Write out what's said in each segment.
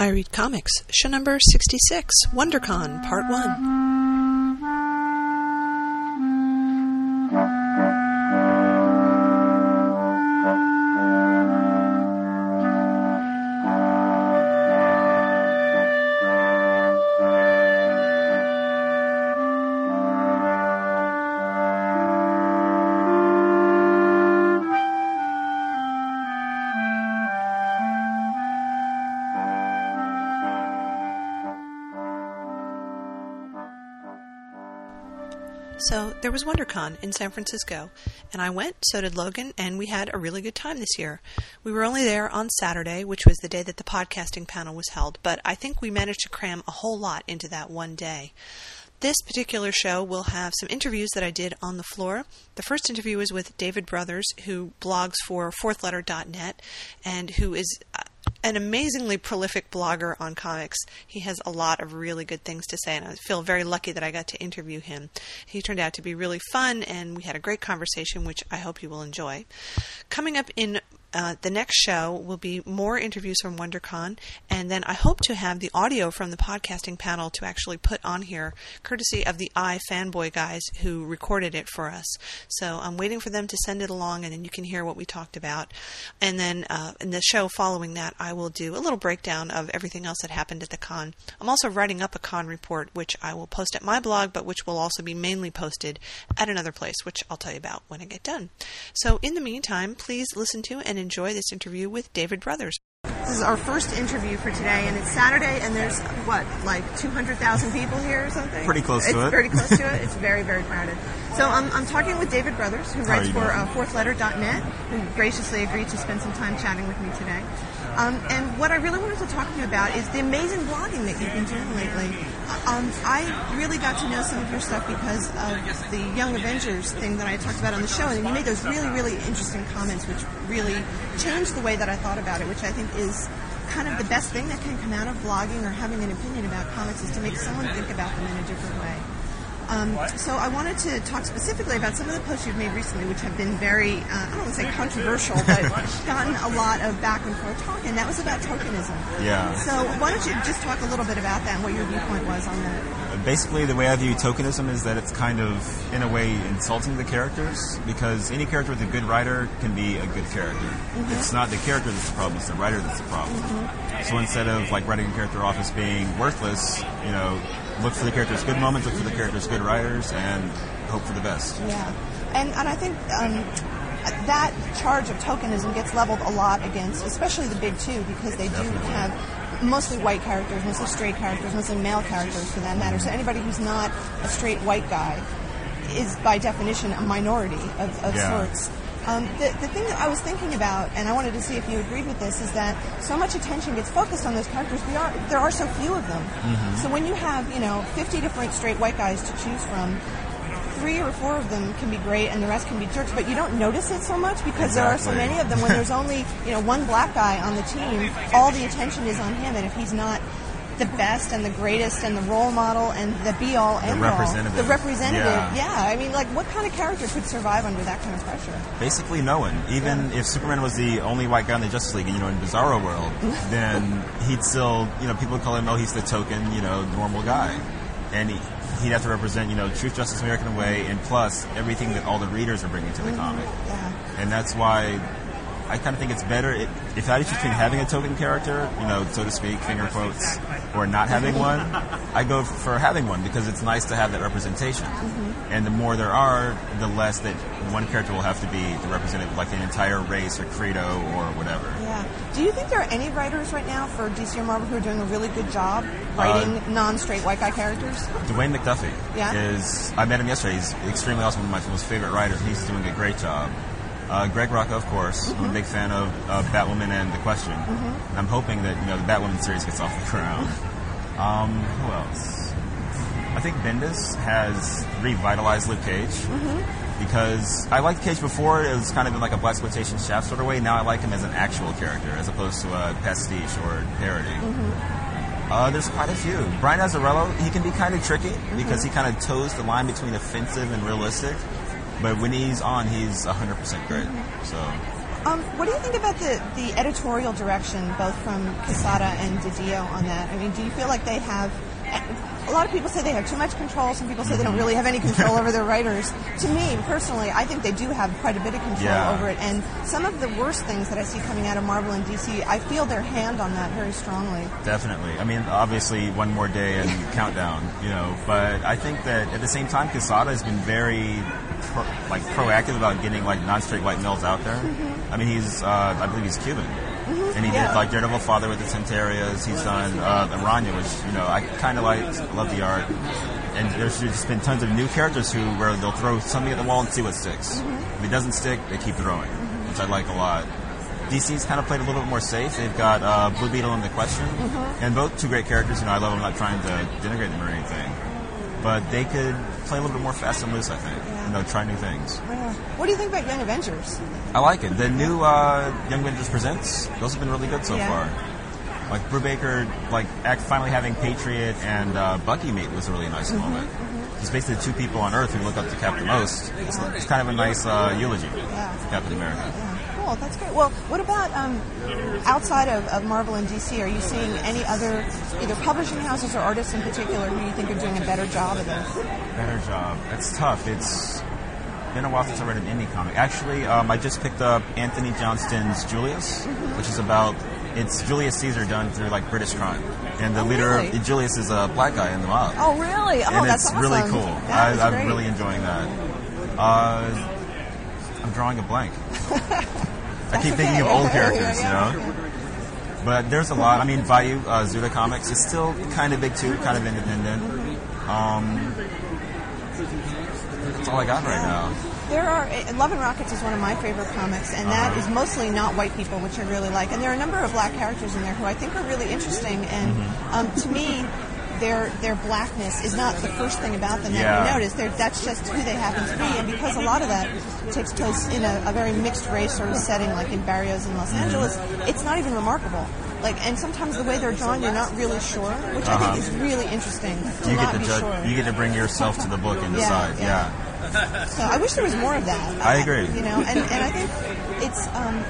I Read Comics, show number 66, WonderCon, Part 1. There was WonderCon in San Francisco, and I went, so did Logan, and we had a really good time this year. We were only there on Saturday, which was the day that the podcasting panel was held, but I think we managed to cram a whole lot into that one day. This particular show will have some interviews that I did on the floor. The first interview is with David Brothers, who blogs for fourthletter.net and who is an amazingly prolific blogger on comics. He has a lot of really good things to say, and I feel very lucky that I got to interview him. He turned out to be really fun, and we had a great conversation, which I hope you will enjoy. Coming up in uh, the next show will be more interviews from WonderCon, and then I hope to have the audio from the podcasting panel to actually put on here, courtesy of the i fanboy guys who recorded it for us. So I'm waiting for them to send it along, and then you can hear what we talked about. And then uh, in the show following that, I will do a little breakdown of everything else that happened at the con. I'm also writing up a con report, which I will post at my blog, but which will also be mainly posted at another place, which I'll tell you about when I get done. So in the meantime, please listen to and enjoy this interview with David Brothers. This is our first interview for today, and it's Saturday, and there's what, like 200,000 people here or something? Pretty close to it's it. Pretty close to it. It's very, very crowded. So I'm, I'm talking with David Brothers, who How writes for uh, fourthletter.net, who graciously agreed to spend some time chatting with me today. Um, and what I really wanted to talk to you about is the amazing blogging that you've been doing lately. Um, I really got to know some of your stuff because of the Young Avengers thing that I talked about on the show, and you made those really, really interesting comments, which really changed the way that I thought about it, which I think is kind of the best thing that can come out of blogging or having an opinion about comics is to make someone think about them in a different way. Um, so I wanted to talk specifically about some of the posts you've made recently, which have been very, uh, I don't want to say controversial, but gotten a lot of back and forth talk, and that was about tokenism. Yeah. So why don't you just talk a little bit about that and what your viewpoint was on that? Basically, the way I view tokenism is that it's kind of, in a way, insulting the characters because any character with a good writer can be a good character. It's not the character that's the problem; it's the writer that's the problem. So instead of like writing a character off as being worthless, you know, look for the character's good moments, look for the character's good writers, and hope for the best. Yeah, and and I think um, that charge of tokenism gets leveled a lot against, especially the big two, because they do have mostly white characters, mostly straight characters, mostly male characters for that matter. So anybody who's not a straight white guy is by definition a minority of, of Yeah. sorts. Um, the, the thing that I was thinking about, and I wanted to see if you agreed with this, is that so much attention gets focused on those characters. We are there are so few of them. So when you have you know 50 different straight white guys to choose from, three or four of them can be great, and the rest can be jerks. But you don't notice it so much because there are so many of them. When there's only you know one black guy on the team, all the attention is on him, and if he's not the best and the greatest and the role model and the be all end all, representative. the representative, Yeah. yeah. I mean, like what kind of character could survive under that kind of pressure? Basically, no one. Even if Superman was the only white guy in the Justice League, you know, in Bizarro world, then he'd still, you know, people would call him, oh, he's the token, you know, normal guy, and he, he'd have to represent, you know, truth, justice, American way, and plus everything that all the readers are bringing to the mm-hmm. comic. Yeah. And that's why I kind of think it's better if, if I choose between having a token character, you know, so to speak, finger quotes, or not having one. I go for having one because it's nice to have that representation. Mm-hmm. And the more there are, the less that one character will have to be the representative, like an entire race or credo or whatever. Yeah. Do you think there are any writers right now for DC or Marvel who are doing a really good job writing uh, non-straight white guy characters? Dwayne McDuffie Yeah? is. I met him yesterday. He's extremely awesome. One of my most favorite writers. He's doing a great job. Uh, Greg Rucka, of course. I'm a big fan of uh, Batwoman and The Question. And I'm hoping that you know the Batwoman series gets off the ground. Um, who else? I think Bendis has revitalized Luke Cage because I liked Cage before. It was kind of in like a black exploitation shaft sort of way. Now I like him as an actual character as opposed to a pastiche or parody. Uh, there's quite a few. Brian Azzarello, he can be kind of tricky because he kind of toes the line between offensive and realistic. But when he's on, he's 100% great. So Um, what do you think about the, the editorial direction, both from Quesada and DiDio on that? I mean, do you feel like they have a lot of people say they have too much control. Some people say they don't really have any control over their writers. To me, personally, I think they do have quite a bit of control Yeah. over it. And some of the worst things that I see coming out of Marvel and DC, I feel their hand on that very strongly. Definitely. I mean, obviously, one more day and countdown, you know. But I think that at the same time, Quesada has been very, pro, like, proactive about getting like non-straight white males out there. I mean, he's, uh, I believe he's Cuban, and he Yeah. did like Daredevil Father with the Centarias. He's done uh, Araña, which you know I kind of like. Love the art. And there's just been tons of new characters who where they'll throw something at the wall and see what sticks. If it doesn't stick, they keep throwing, which I like a lot. DC's kind of played a little bit more safe. They've got uh, Blue Beetle and The Question, and both two great characters. You know, I love them. I'm not trying to denigrate them or anything, but they could play a little bit more fast and loose. I think. You know, try new things. Yeah. What do you think about Young Avengers? I like it. The new uh, Young Avengers Presents, those have been really good so Yeah. far. Like Brubaker, like act, finally having Patriot and uh, Bucky meet was a really nice Mm-hmm, moment. It's basically the two people on Earth who look up to Captain most. It's, it's kind of a nice uh, eulogy Yeah. for Captain America. Yeah, cool. That's great. Well, what about um, outside of, of Marvel and DC? Are you seeing any other either publishing houses or artists in particular who you think are doing a better job of this? Better job. It's tough. It's been a while since I read an indie comic. Actually, um, I just picked up Antony Johnston's Julius, Mm-hmm. which is about it's Julius Caesar done through like British crime, and the Oh, leader really? Julius is a black guy in the mob. Oh, really? Oh, and that's it's awesome. really cool. That I, I'm great. really enjoying that. Uh, I'm drawing a blank. I keep thinking of okay. old Yeah, characters, yeah, you know. But there's a lot. I mean, Bayou uh, Zuda Comics is still kind of big too, kind of independent. Um, that's all I got right now. There are uh, Love and Rockets is one of my favorite comics, and that Uh-huh. is mostly not white people, which I really like. And there are a number of black characters in there who I think are really interesting. And Mm-hmm. um, to me, their their blackness is not the first thing about them that Yeah. you notice. They're, that's just who they happen to be. And because a lot of that takes place in a, a very mixed race sort of setting, like in Barrios in Mm-hmm. Los Angeles, it's not even remarkable. Like, and sometimes the way they're drawn, you're not really sure, which I Uh-huh. think is really interesting. You get to judge. sure. You get to bring yourself to the book and Yeah, decide. yeah. yeah. So I wish there was more of that. I agree. You know, and, and I think it's, um,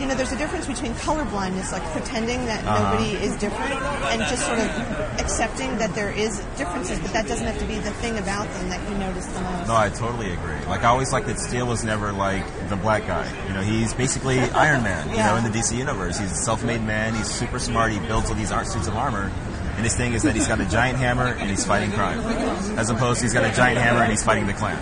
you know, there's a difference between color blindness, like pretending that Uh-huh. nobody is different, and just sort of accepting that there is differences, but that doesn't have to be the thing about them that you notice the most. No, I totally agree. Like I always like that Steel was never like the black guy. You know, he's basically Iron Man. You Yeah. know, in the DC universe, he's a self-made man. He's super smart. He builds all these art suits of armor. And his thing is that he's got a giant hammer and he's fighting crime, as opposed to he's got a giant hammer and he's fighting the Klan.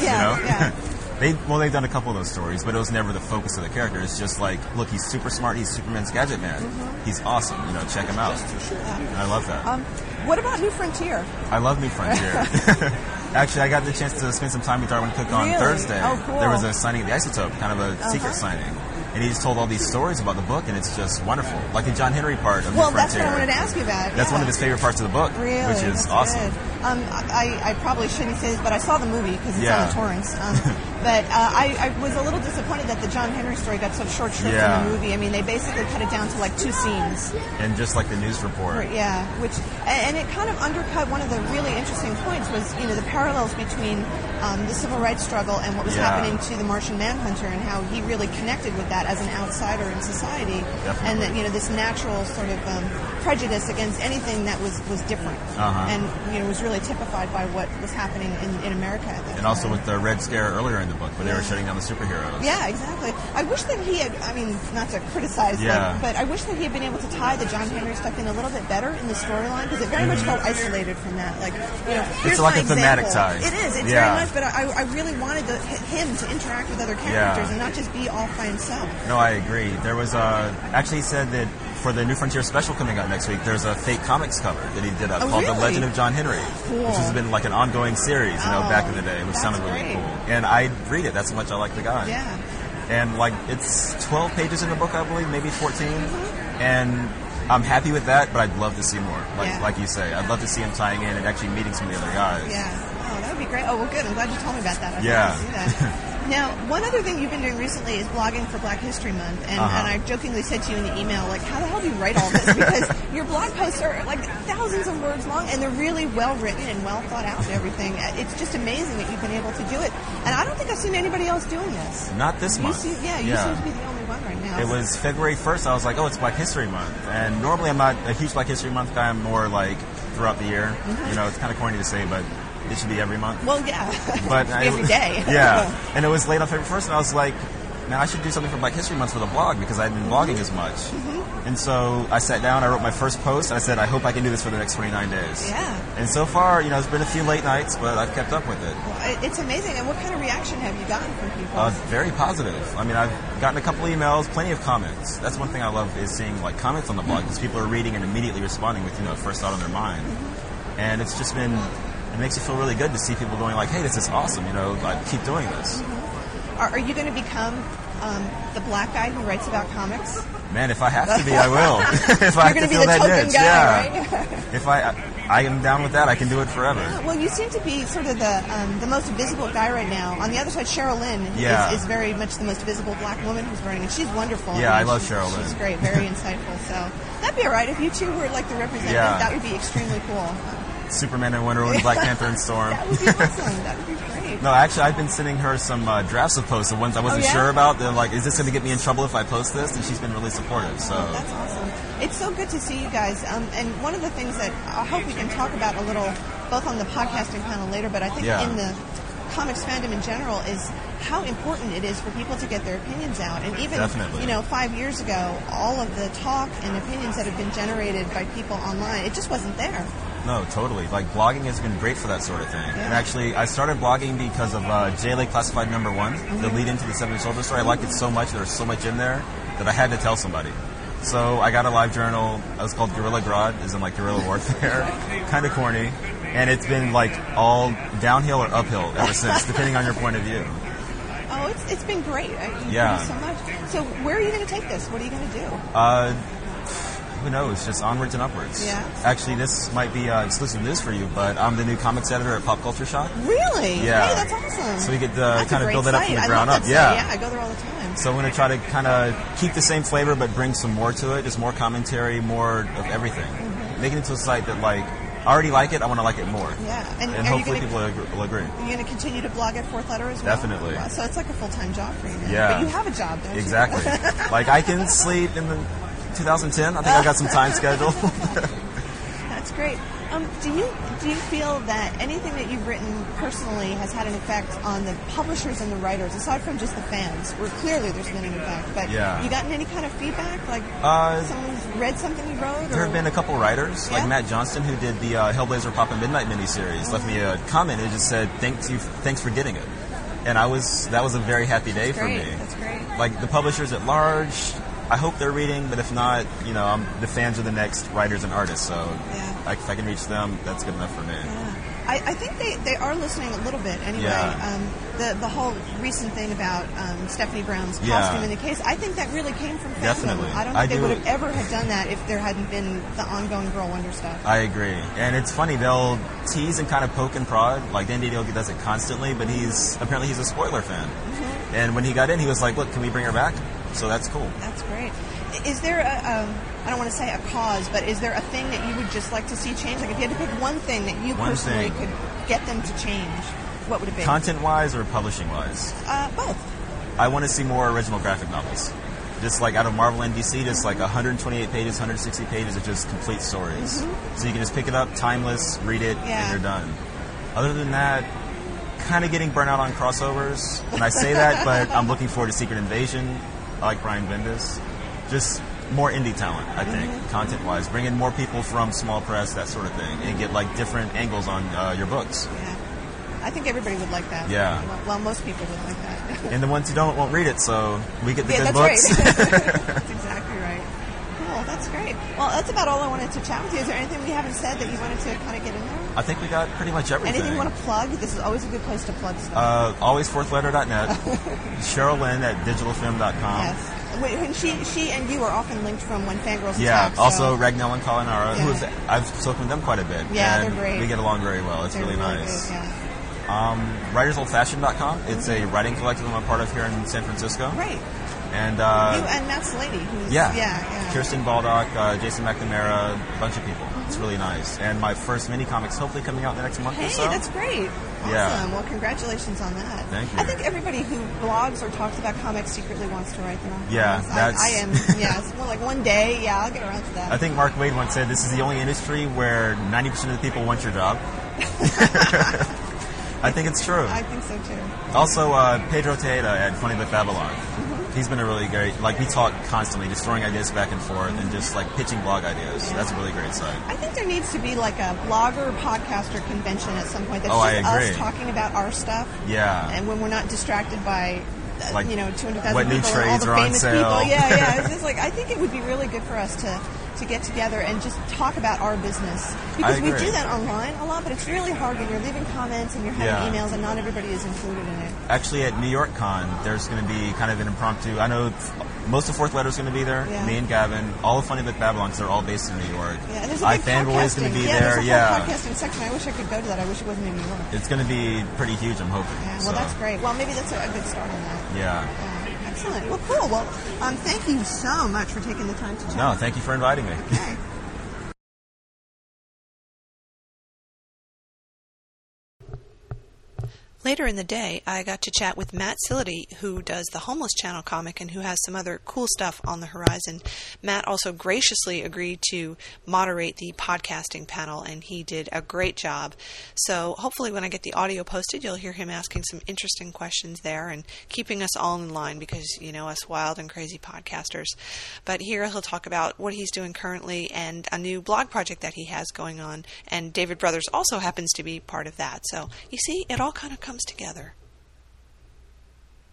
Yeah, you know? yeah. they well, they've done a couple of those stories, but it was never the focus of the character. It's just like, look, he's super smart. He's Superman's gadget man. He's awesome. You know, check him out. And I love that. Um, what about New Frontier? I love New Frontier. Actually, I got the chance to spend some time with Darwyn Cooke on Really? Thursday. Oh, cool. There was a signing of the Isotope, kind of a secret signing. And he's told all these stories about the book, and it's just wonderful. Like the John Henry part of the. Well, New that's Frontier. what I wanted to ask you about. That's yeah. one of his favorite parts of the book, Really, which is That's awesome. Um, I, I probably shouldn't say this, but I saw the movie because it's Yeah. on the torrents. Um, but uh, I, I was a little disappointed that the John Henry story got such short shrift Yeah. in the movie. I mean, they basically cut it down to like two scenes. And just like the news report. Yeah, which and it kind of undercut one of the really interesting points was you know the parallels between um, the civil rights struggle and what was Yeah. happening to the Martian Manhunter and how he really connected with that as an outsider in society, Definitely. and that you know this natural sort of um, prejudice against anything that was was different, Uh-huh. and you know was really typified by what was happening in, in America at that And also with the Red Scare earlier in the book, where they were shutting down the superheroes. Yeah, exactly. I wish that he had, I mean, not to criticize, Yeah. but I wish that he had been able to tie the John Henry stuff in a little bit better in the storyline because it very much felt isolated from that. Like, you know, here's like a thematic example. tie. It is, it's Yeah. very much, but I, I really wanted the, him to interact with other characters Yeah. and not just be off by himself. No, I agree. There was uh, actually he said that for the New Frontier special coming out next week, there's a fake comics cover that he did up Oh, called The? Legend of John Henry, Cool. which has been like an ongoing series, you know, Oh, back in the day, which sounded really great. cool. And I'd read it. That's how much I like the guy. Yeah. And like it's 12 pages in the book, I believe, maybe 14. Mm-hmm. And I'm happy with that, but I'd love to see more. Like Yeah. like you say, I'd love to see him tying in and actually meeting some of the other guys. Yeah. Oh, that would be great. Oh, well, good. I'm glad you told me about that. I Yeah. See. Now, one other thing you've been doing recently is blogging for Black History Month, and, Uh-huh. and I jokingly said to you in the email, like, how the hell do you write all this? Because your blog posts are like thousands of words long, and they're really well written and well thought out and everything. Uh, It's just amazing that you've been able to do it. And I don't think I've seen anybody else doing this. Not this You month. seem, yeah, you yeah. seem to be the only one right now. It was February 1st. I was like, oh, it's Black History Month. And normally I'm not a huge Black History Month guy. I'm more like throughout the year. Mm-hmm. You know, it's kind of corny to say, but it should be every month. Well, yeah, But It's every day. yeah. And it was late on February 1st, and I was like, man, I should do something for Black History Month for the blog because I hadn't been blogging as much. Mm-hmm. And so I sat down, I wrote my first post, and I said, I hope I can do this for the next 29 days. Yeah. And so far, you know, it's been a few late nights, but I've kept up with it. Well, it's amazing. And what kind of reaction have you gotten from people? Uh, very positive. I mean, I've gotten a couple emails, plenty of comments. That's one thing I love is seeing like comments on the blog because people are reading and immediately responding with you know first thought on their mind, and it's just been it makes you feel really good to see people going like, hey, this is awesome. You know, like keep doing this. are, are you going to become um, the black guy who writes about comics? Man, if I have to be, I will. if I You're have to be fill that token niche, guy, yeah. right? If I, I am down with that. I can do it forever. Well, you seem to be sort of the um, the most visible guy right now. On the other side, Cheryl Lynn Yeah. is, is very much the most visible black woman who's running, and she's wonderful. Yeah, I mean, love she's, Cheryl She's great, very insightful. So that'd be all right if you two were like the representative. Yeah. That would be extremely cool. Superman and Wonder Woman, Black Panther and Storm. That would be awesome. That would be great. No, actually, I've been sending her some uh, drafts of posts, the ones I wasn't Oh, yeah? sure about. They're like, is this going to get me in trouble if I post this? And she's been really supportive. So That's awesome. It's so good to see you guys. Um, and one of the things that I hope we can talk about a little, both on the podcasting panel later, but I think Yeah. in the comics fandom in general, is how important it is for people to get their opinions out. And even, Definitely. you know, five years ago, all of the talk and opinions that have been generated by people online, it just wasn't there. No, totally. Like blogging has been great for that sort of thing. And actually, I started blogging because of uh, JLA Classified Number One, the lead into the Seven Soldier story. I liked it so much. There was so much in there that I had to tell somebody. So I got a live journal. It was called Guerrilla Grodd, is in like guerrilla warfare, kind of corny. And it's been like all downhill or uphill ever since, depending on your point of view. Oh, it's, it's been great. Uh, You Yeah. so much. So where are you going to take this? What are you going to do? Uh, who knows? Just onwards and upwards. Yeah. Actually, this might be uh, exclusive news for you, but I'm the new comics editor at Pop Culture Shock. Really? Yeah. Hey, that's awesome. So we get to kind of build it up from the ground up. Yeah. Yeah, I go there all the time. So I'm going to try to kind of keep the same flavor, but bring some more to it. Just more commentary, more of everything. Mm-hmm. Make it to a site that, like, I already like it. I want to like it more. Yeah. And, And are you hopefully gonna, people will agree- will agree. Are you going to continue to blog at Fourth Letter as well? Definitely. Wow, so it's like a full time job for you. Now. Yeah. But you have a job? Exactly. like I can sleep in the 2010. I think I got some time scheduled. That's great. Um, do you do you feel that anything that you've written personally has had an effect on the publishers and the writers, aside from just the fans? Where clearly there's been an effect, but Yeah. you gotten any kind of feedback? Like Uh, someone's read something you wrote? There or? have been a couple writers, Yeah? like Mat Johnson, who did the uh, Hellblazer Papa Midnite miniseries, left me a comment and just said, "Thanks you, thanks for getting it." And I was that was a very happy day That's for great. me. That's great. Like the publishers at large, I hope they're reading, but if not, you know, I'm, the fans are the next writers and artists. So Yeah. like, if I can reach them, that's good enough for me. Yeah. I, I think they, they are listening a little bit anyway. Yeah. Um, the the whole recent thing about um, Stephanie Brown's costume Yeah. in the case, I think that really came from fandom. Definitely. I don't think I they do- would have ever have done that if there hadn't been the ongoing Girl Wonder stuff. I agree, and it's funny they'll tease and kind of poke and prod. Like Dan Didio does it constantly, but he's apparently he's a spoiler fan. Mm-hmm. And when he got in, he was like, "Look, can we bring her back?" So that's cool. That's great. Is there a, um, I don't want to say a cause, but is there a thing that you would just like to see change? Like if you had to pick one thing that you One personally thing. could get them to change, what would it be? Content wise or publishing wise, uh, both. I want to see more original graphic novels. Just like out of Marvel and DC, just like 128 pages, 160 pages of just complete stories. So you can just pick it up, timeless, read it, Mm-hmm. Yeah. and you're done. Other than that, kind of getting burnt out on crossovers. And I say that, but I'm looking forward to Secret Invasion. I like Brian Bendis. Just more indie talent, I think, Mm-hmm. content wise. Bring in more people from small press, that sort of thing, and get like different angles on uh, your books. Yeah. I think everybody would like that. Yeah. Well, most people would like that. And the ones who don't won't read it, so we get the yeah, good books. right. That's great. Well, that's about all I wanted to chat with you. Is there anything we haven't said that you wanted to kind of get in there? I think we got pretty much everything. Anything you want to plug? This is always a good place to plug stuff. Uh, alwaysfourthletter.net. Cheryl Lynn at digitalfemme.com. yes. Wait, when she, she and you are often linked from when Fangirls Yeah. Attack, Also, so Ragnell and Kalinara, Yeah. who is, I've spoken with them quite a bit. Yeah, and they're great. We get along very well. It's they're really, nice. good, yeah. Um, WritersOldFashioned.com. It's a writing collective I'm a part of here in San Francisco. Right. And uh, you and Matt's lady. Who's, yeah, yeah. Kirsten Baldock, uh, Jason McNamara, a bunch of people. It's really nice. And my first mini comics hopefully coming out in the next month Hey, or so. that's great. Awesome. Yeah. Well, congratulations on that. Thank you. I think everybody who blogs or talks about comics secretly wants to write their own Yeah, comics. I- that's- I, am. Yeah, it's more like one day. Yeah, I'll get around to that. I think Mark Waid once said this is the only industry where 90% of the people want your job. I think it's true. I think so too. Also, uh, Pedro Tejeda at Funny Book Babylon. He's been a really great, like, we talk constantly, just throwing ideas back and forth and just, like, pitching blog ideas. That's a really great site. I think there needs to be like a blogger podcaster convention at some point. That's Oh, I just agree. us talking about our stuff, Yeah. and when we're not distracted by. Like, you know, two hundred thousand what new people, and all the are on famous sale. people. Yeah, yeah. It's just like I think it would be really good for us to to get together and just talk about our business because we do that online a lot, but it's really hard when you're leaving comments and you're having Yeah. emails and not everybody is included in it. Actually, at New York Con, there's going to be kind of an impromptu. I know most of Fourth Letter is going to be there. Yeah. Me and Gavin, all of Funny Book Babylon, 'cause they're all based in New York. Yeah, and there's a big is going to be yeah, there. There's a yeah, podcasting section. I wish I could go to that. I wish it wasn't in New York. it's going to be pretty huge. I'm hoping. Yeah, well, So, that's great. Well, maybe that's a, a good start on that. Yeah. Uh, excellent. Well, cool. Well, um, thank you so much for taking the time to chat. No, thank you for inviting me. Okay. Later in the day, I got to chat with Matt Silady, who does the Homeless Channel comic and who has some other cool stuff on the horizon. Matt also graciously agreed to moderate the podcasting panel, and he did a great job. So hopefully, when I get the audio posted, you'll hear him asking some interesting questions there and keeping us all in line because, you know, us wild and crazy podcasters. But here he'll talk about what he's doing currently and a new blog project that he has going on. And David Brothers also happens to be part of that. So you see, it all kind of comes together.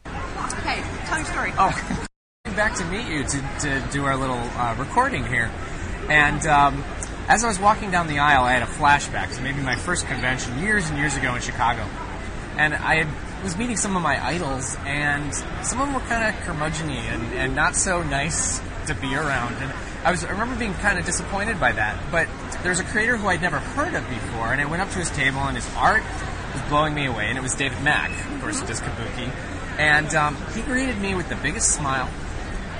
Okay, tell your story. Oh, back to meet you to, to do our little uh, recording here. And um, as I was walking down the aisle, I had a flashback to maybe my first convention years and years ago in Chicago. And I had, was meeting some of my idols, and some of them were kind of curmudgeon and, and not so nice to be around. And I was I remember being kind of disappointed by that. But there's a creator who I'd never heard of before, and I went up to his table, and his art was blowing me away. And it was David Mack, of course, who does Kabuki. And um, he greeted me with the biggest smile,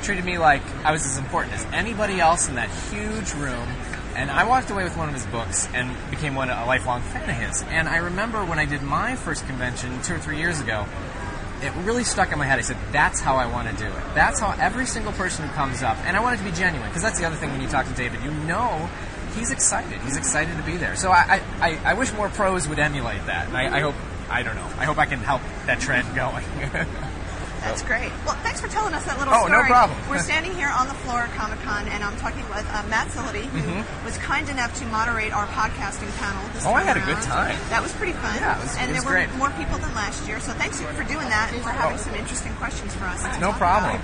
treated me like I was as important as anybody else in that huge room. And I walked away with one of his books and became one a lifelong fan of his. And I remember when I did my first convention two or three years ago, it really stuck in my head. I said, "That's how I want to do it. That's how every single person who comes up." And I want it to be genuine because that's the other thing when you talk to David, you know he's excited. He's excited to be there. So I, I, I, wish more pros would emulate that. I, I hope I don't know. I hope I can help that trend going. That's great. Well, thanks for telling us that little Oh, no story. problem. We're standing here on the floor at Comic Con, and I'm talking with uh, Matt Silady, who was kind enough to moderate our podcasting panel. This Mm-hmm. Oh, I time had a good around. time. That was pretty fun. Yeah, it was- and there were great. more people than last year, so thanks for doing that and for having Oh. some interesting questions for us. no problem.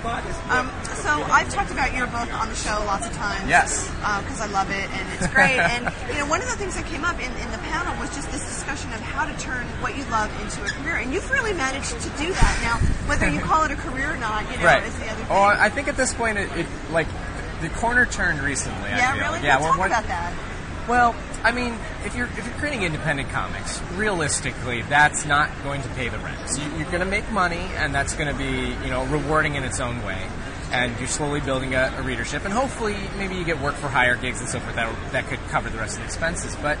Um, so I've talked about your book on the show lots of times. Yes. Because I love it and it's great. and you know, one of the things that came up in, in the panel was just this discussion of how to turn what you love into a career, and you've really managed to do that. Now, whether you call it a career or not, you know, right. is the other oh, thing. Oh, I think at this point it, it like the corner turned recently. yeah, really. Yeah, Let's talk when- about that. Well, I mean, if you're if you're creating independent comics, realistically, that's not going to pay the rent. So you, you're going to make money, and that's going to be you know rewarding in its own way. And you're slowly building a, a readership, and hopefully, maybe you get work for hire gigs and so forth that that could cover the rest of the expenses. But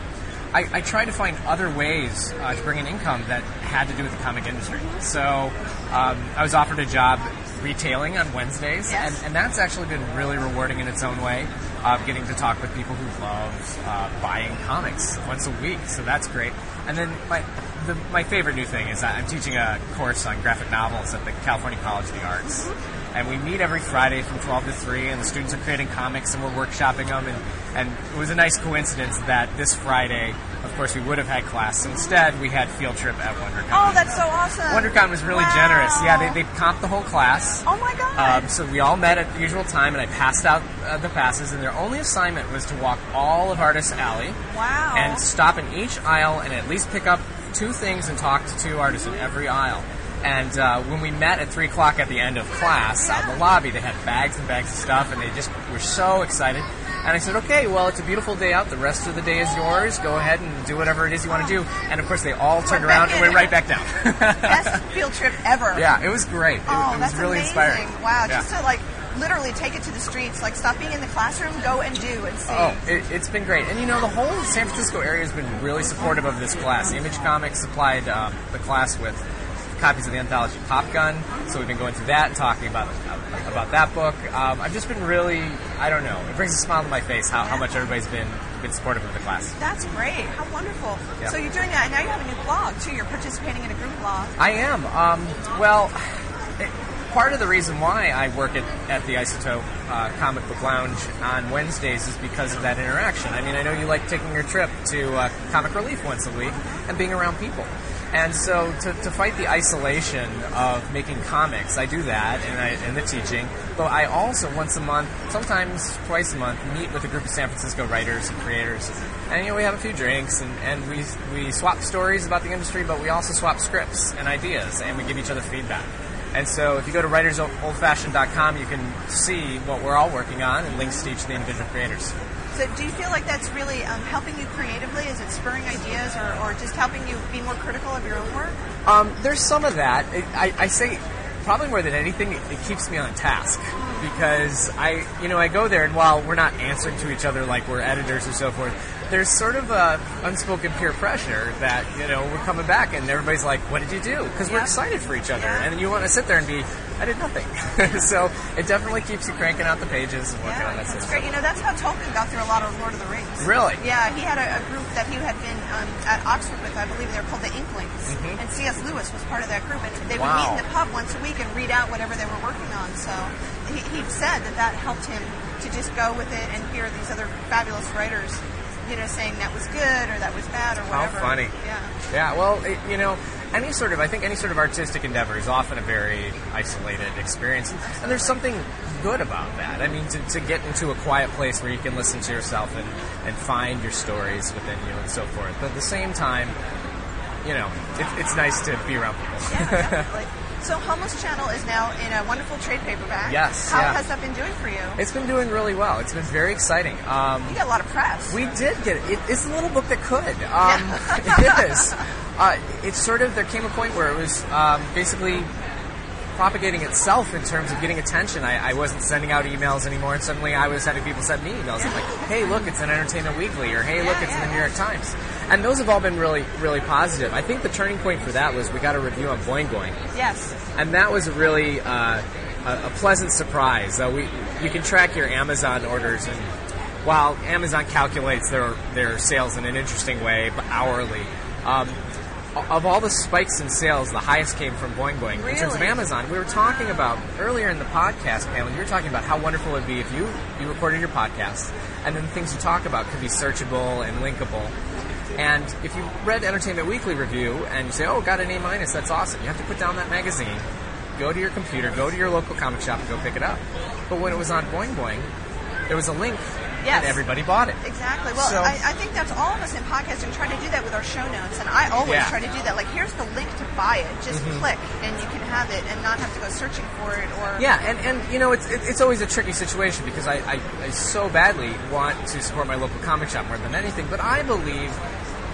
I, I tried to find other ways uh, to bring in income that had to do with the comic industry. So um, I was offered a job retailing on Wednesdays, Yes. and, and that's actually been really rewarding in its own way. Uh, getting to talk with people who love uh, buying comics once a week, so that's great. And then my the, my favorite new thing is that I'm teaching a course on graphic novels at the California College of the Arts, and we meet every Friday from 12 to 3, and the students are creating comics and we're workshopping them. And, and it was a nice coincidence that this Friday, of course, we would have had class. Instead, we had field trip at WonderCon. Oh, that's so awesome. WonderCon was really Wow. generous. Yeah, they, they comped the whole class. Oh my god. Um, so we all met at the usual time, and I passed out uh, the passes. And their only assignment was to walk all of Artist Alley wow. and stop in each aisle and at least pick up two things and talk to two artists in every aisle. And uh, when we met at three o'clock at the end of class out in the lobby, they had bags and bags of stuff, and they just were so excited. And I said, okay, well, it's a beautiful day out. The rest of the day is yours. Go ahead and do whatever it is you want to do. And of course, they all turned around and went right back down. Best field trip ever. yeah, it was great. It, Oh, it was that's really amazing. inspiring. Wow, Yeah. just to like literally take it to the streets, like stop being in the classroom, go and do and see. Oh, it, it's been great. And you know, the whole San Francisco area has been really supportive of this class. Image Comics supplied um, the class with copies of the anthology Pop Gun, so we've been going through that and talking about about that book. Um, I've just been really, I don't know, it brings a smile to my face how, how much everybody's been been supportive of the class. That's great. How wonderful. Yeah. So you're doing that, and now you have a new blog too. You're participating in a group blog. I am. Um, well, it, part of the reason why I work at, at the Isotope uh, Comic Book Lounge on Wednesdays is because of that interaction. I mean, I know you like taking your trip to uh, Comic Relief once a week and being around people. And so to, to fight the isolation of making comics, I do that and, I, and the teaching. But I also, once a month, sometimes twice a month, meet with a group of San Francisco writers and creators. And, you know, we have a few drinks and, and we, we swap stories about the industry, but we also swap scripts and ideas and we give each other feedback. And so if you go to writersoldfashioned.com, you can see what we're all working on and links to each of the individual creators. So do you feel like that's really um, helping you creatively? Is it spurring ideas, or, or just helping you be more critical of your own work? Um, there's some of that. It, I, I say probably more than anything, it, it keeps me on task because I, you know, I go there and while we're not answering to each other like we're editors or so forth, there's sort of a unspoken peer pressure that you know we're coming back and everybody's like, "What did you do?" Because we're Yeah. excited for each other Yeah. and you want to sit there and be, "I did nothing." so it definitely keeps you cranking out the pages and working on that that's stuff. great. You know, that's Tolkien got through a lot of Lord of the Rings. Really? Yeah, he had a, a group that he had been um, at Oxford with. I believe they were called the Inklings, and C.S. Lewis was part of that group. And they would Mm-hmm. Wow. meet in the pub once a week and read out whatever they were working on. So he, he said that that helped him to just go with it and hear these other fabulous writers, you know, saying that was good or that was bad or whatever. How funny. Yeah. Yeah, well, it, you know, any sort of, I think any sort of artistic endeavor is often a very isolated experience. And there's something good about that. I mean, to, to get into a quiet place where you can listen to yourself and, and find your stories within you and so forth. But at the same time, you know, it, it's nice to be around people. Yeah. So Homeless Channel is now in a wonderful trade paperback. Yes, How yeah. has that been doing for you? It's been doing really well. It's been very exciting. Um, You got a lot of press. We did get it. it it's a little book that could. Um, it is. Uh, it's sort of, there came a point where it was um, basically propagating itself in terms of getting attention. I, I wasn't sending out emails anymore, and suddenly I was having people send me emails. I'm like, hey, look, it's an Entertainment Weekly, or hey, look, Yeah, it's in yeah. the New York Times. And those have all been really, really positive. I think the turning point for that was we got a review on Boing Boing yes. and that was really uh, a, a pleasant surprise. Uh, we you can track your Amazon orders, and while Amazon calculates their their sales in an interesting way, but hourly. Um, of all the spikes in sales, the highest came from Boing Boing. In terms of Amazon, we were talking about earlier in the podcast panel. You were talking about how wonderful it'd be if you you recorded your podcast, and then the things you talk about could be searchable and linkable. And if you read Entertainment Weekly review and you say, "Oh, got an A minus," that's awesome. You have to put down that magazine, go to your computer, go to your local comic shop, and go pick it up. But when it was on Boing Boing, there was a link, Yes. and everybody bought it. Exactly. Well, So- I, I think that's all of us in podcasting try to do that with our show notes, and I always Yeah. Mm-hmm. try to do that. Like, here's the link to buy it. Just click, and you can have it, and not have to go searching for it. Or Yeah, and, and you know, it's, it, it's always a tricky situation because I, I, I so badly want to support my local comic shop more than anything, but I believe,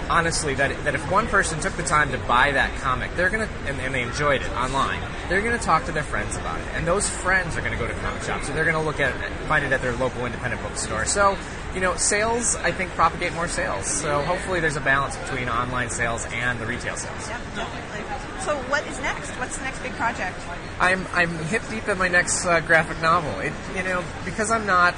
honestly, that, that if one person took the time to buy that comic, they're to, and, and they enjoyed it online, they're to talk to their friends about it. And those friends are to go to comic shops, so they're to look at find it at their local independent bookstore. So, you know, sales, I think, propagate more sales. So hopefully there's a balance between online sales and the retail sales. Yeah. So, what is next? What's the next big project? I'm I'm hip deep in my next uh, graphic novel. It you know because I'm not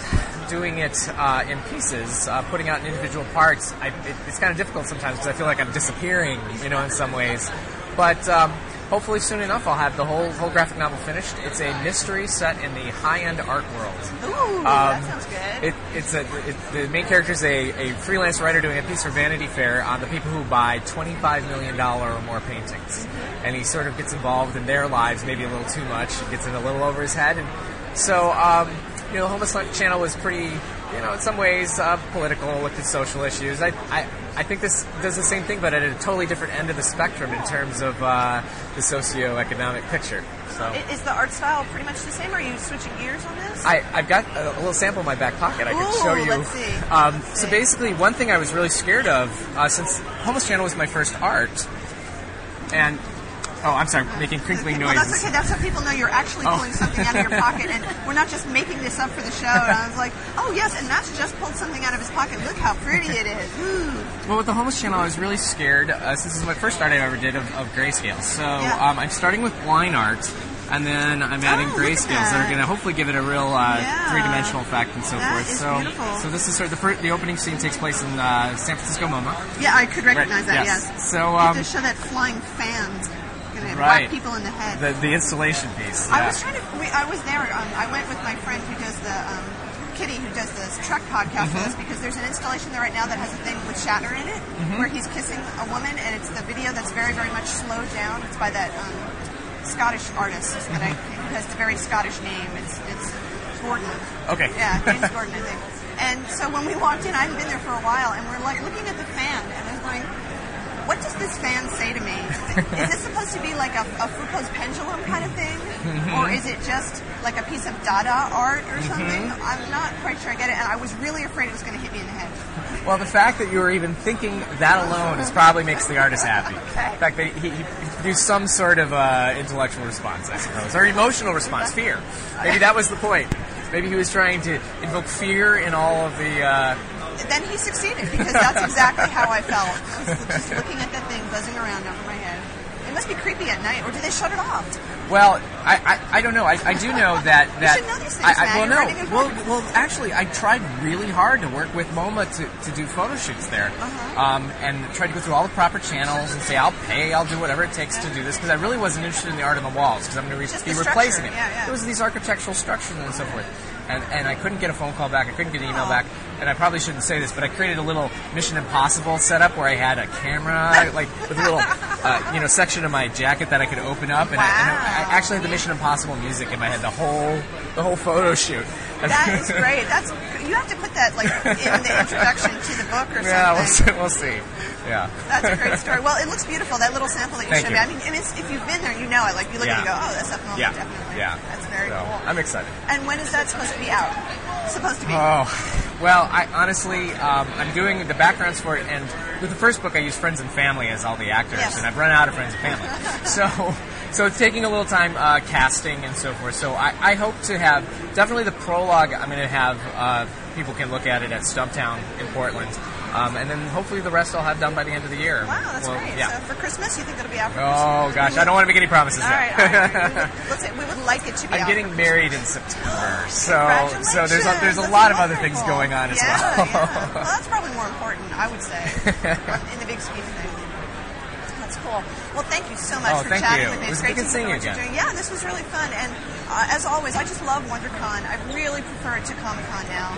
doing it uh, in pieces, uh, putting out in individual parts. I, it, it's kind of difficult sometimes because I feel like I'm disappearing, you know, in some ways. But um, hopefully soon enough, I'll have the whole whole graphic novel finished. It's a mystery set in the high end art world. Ooh, Um, that sounds good. It, it's a it, the main character is a, a freelance writer doing a piece for Vanity Fair on the people who buy twenty five million dollar or more paintings, and he sort of gets involved in their lives maybe a little too much. He gets in a little over his head, and so um, you know the Homeless Channel was pretty you know, in some ways uh, political with the social issues. I, I, I think this does the same thing, but at a totally different end of the spectrum in terms of uh, the socioeconomic picture. So. Is the art style pretty much the same? Or are you switching gears on this? I, I've got a, a little sample in my back pocket. I Ooh, show you. let's see. Um, Let's so see. basically, one thing I was really scared of, uh, since Homeless Channel was my first art, and oh, I'm sorry, making crinkling well, noises. that's okay. That's so people know you're actually Oh. pulling something out of your pocket, and we're not just making this up for the show. And I was like, oh yes, and Matt's just pulled something out of his pocket. Look how pretty it is. Ooh. Well, with the homeless channel, I was really scared uh, since this is my first art I ever did of, of grayscale. So Yeah. um, I'm starting with line art, and then I'm adding Oh, look at grayscales that. that. are going to hopefully give it a real uh, Yeah. three-dimensional effect and so That forth. so, beautiful. so this is sort of the, fir- the opening scene takes place in uh, San Francisco MoMA. Yeah, I could recognize Right, that. yes. Yes. So, You um, have to show that flying fan. Right. whack people in the head. The, the installation piece. I was trying to. We, I was there. Um, I went with my friend who does the um, Kitty, who does this Trek podcast with us, Mm-hmm. because there's an installation there right now that has a thing with Shatner in it, Mm-hmm. where he's kissing a woman, and it's the video that's very, very much slowed down. It's by that um, Scottish artist that I, Mm-hmm. who has the very Scottish name. It's it's Gordon. Okay. Yeah, James Gordon, I think. And so when we walked in, I hadn't been there for a while, and we're like looking at the fan, and I was like, what does this fan say to me? Is this supposed to be like a, a Foucault's pendulum kind of thing? Mm-hmm. Or is it just like a piece of Dada art or something? I'm not quite sure I get it, and I was really afraid it was going to hit me in the head. Well, the fact that you were even thinking that alone is probably makes the artist happy. Okay. The fact that he, he produced some sort of uh, intellectual response, I suppose, or emotional response, fear. Maybe that was the point. Maybe he was trying to invoke fear in all of the. Uh, Then he succeeded because that's exactly how I felt. I was just looking at that thing buzzing around over my head. It must be creepy at night, or do they shut it off? well, I, I, I don't know. I, I do know that that should know these things, I, I, well You're writing a no well well actually I tried really hard to work with MoMA to, to do photo shoots there, Uh-huh. um, and tried to go through all the proper channels and say I'll pay, I'll do whatever it takes to do this because I really wasn't interested in the art on the walls because I'm going to Just be replacing it. yeah, yeah. It was these architectural structures and so forth. And, and I couldn't get a phone call back. I couldn't get an email back. And I probably shouldn't say this, but I created a little Mission Impossible setup where I had a camera, like with a little, uh, you know, section of my jacket that I could open up, and, I, and I, I actually had the Mission Impossible music in my head the whole, the whole photo shoot. That is great. That's you have to put that like in the introduction to the book or something. yeah, we'll see. We'll see. Yeah. That's a great story. Well, it looks beautiful. That little sample that you Thank showed you. me. I mean, and it's, if you've been there, you know it. Like you look Yeah. at it and go, oh, that's up moment, Yeah. definitely. Yeah. That's very So, cool. I'm excited. And when is that supposed to be out? Supposed to be. Oh, well, I honestly, um, I'm doing the backgrounds for it, and with the first book, I used friends and family as all the actors, Yes. and I've run out of friends and family. so, so it's taking a little time uh, casting and so forth. So I, I hope to have definitely the prologue. I'm going to have uh, people can look at it at Stumptown in Portland, um, and then hopefully the rest I'll have done by the end of the year. Wow, that's Well, great. Yeah. So for Christmas, you think it'll be out for Oh Christmas? gosh, I don't want to make any promises All yet. right, all right. We would, let's say, we would like it to be I'm getting married in September, so so there's a, there's a That's lot of other things going on as yeah, well. Yeah. Well, that's probably more important, I would say, in the big scheme of things. That's cool. Well, thank you so much Oh, for chatting you. with me. It's great to know you what you're again. doing. Yeah, this was really fun. And uh, as always, I just love WonderCon. I really prefer it to Comic Con now.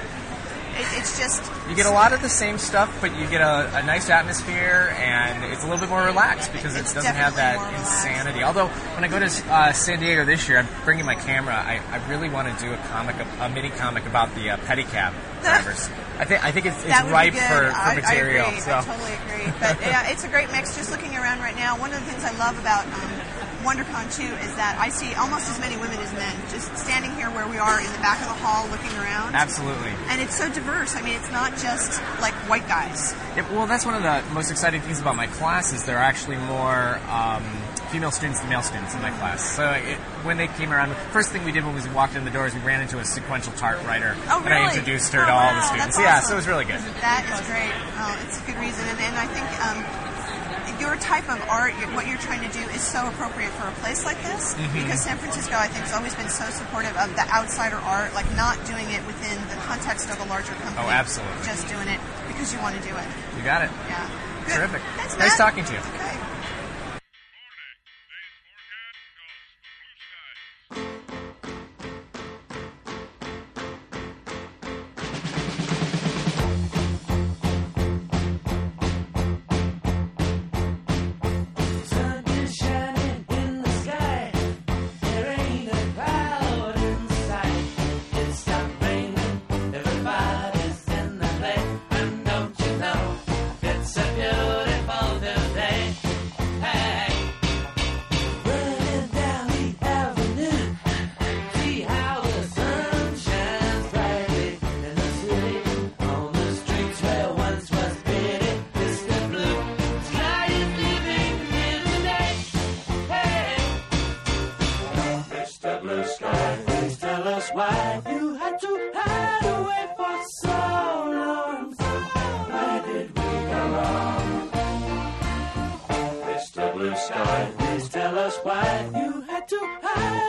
It, it's just You get a lot of the same stuff, but you get a, a nice atmosphere, and it's a little bit more relaxed because it doesn't have that insanity. Although when I go to uh, San Diego this year, I'm bringing my camera. I, I really want to do a comic, a mini comic about the uh, pedicab drivers. I think I think it's, it's ripe for, for I, material. I agree. so. I totally agree. But yeah, it's a great mix. Just looking around right now, one of the things I love about um, WonderCon too is that I see almost as many women as men just standing here where we are in the back of the hall looking around. Absolutely. And it's so diverse. I mean, it's not just like white guys. Well, that's one of the most exciting things about my class is there are actually more um, female students than male students in my class. So it, when they came around, the first thing we did when we walked in the doors, we ran into a sequential chart writer, Oh, and I introduced her Oh, to all the students. that's Yeah, so it was really good. That is great. Oh, it's a good reason. And, and I think um, your type of art, what you're trying to do, is so appropriate for a place like this Mm-hmm. because San Francisco, I think, has always been so supportive of the outsider art, like not doing it within the context of a larger company. Oh, absolutely. Just doing it because you want to do it. You got it. Yeah. Good. Terrific. Thanks, Nice talking to you. Okay. Why you had to hide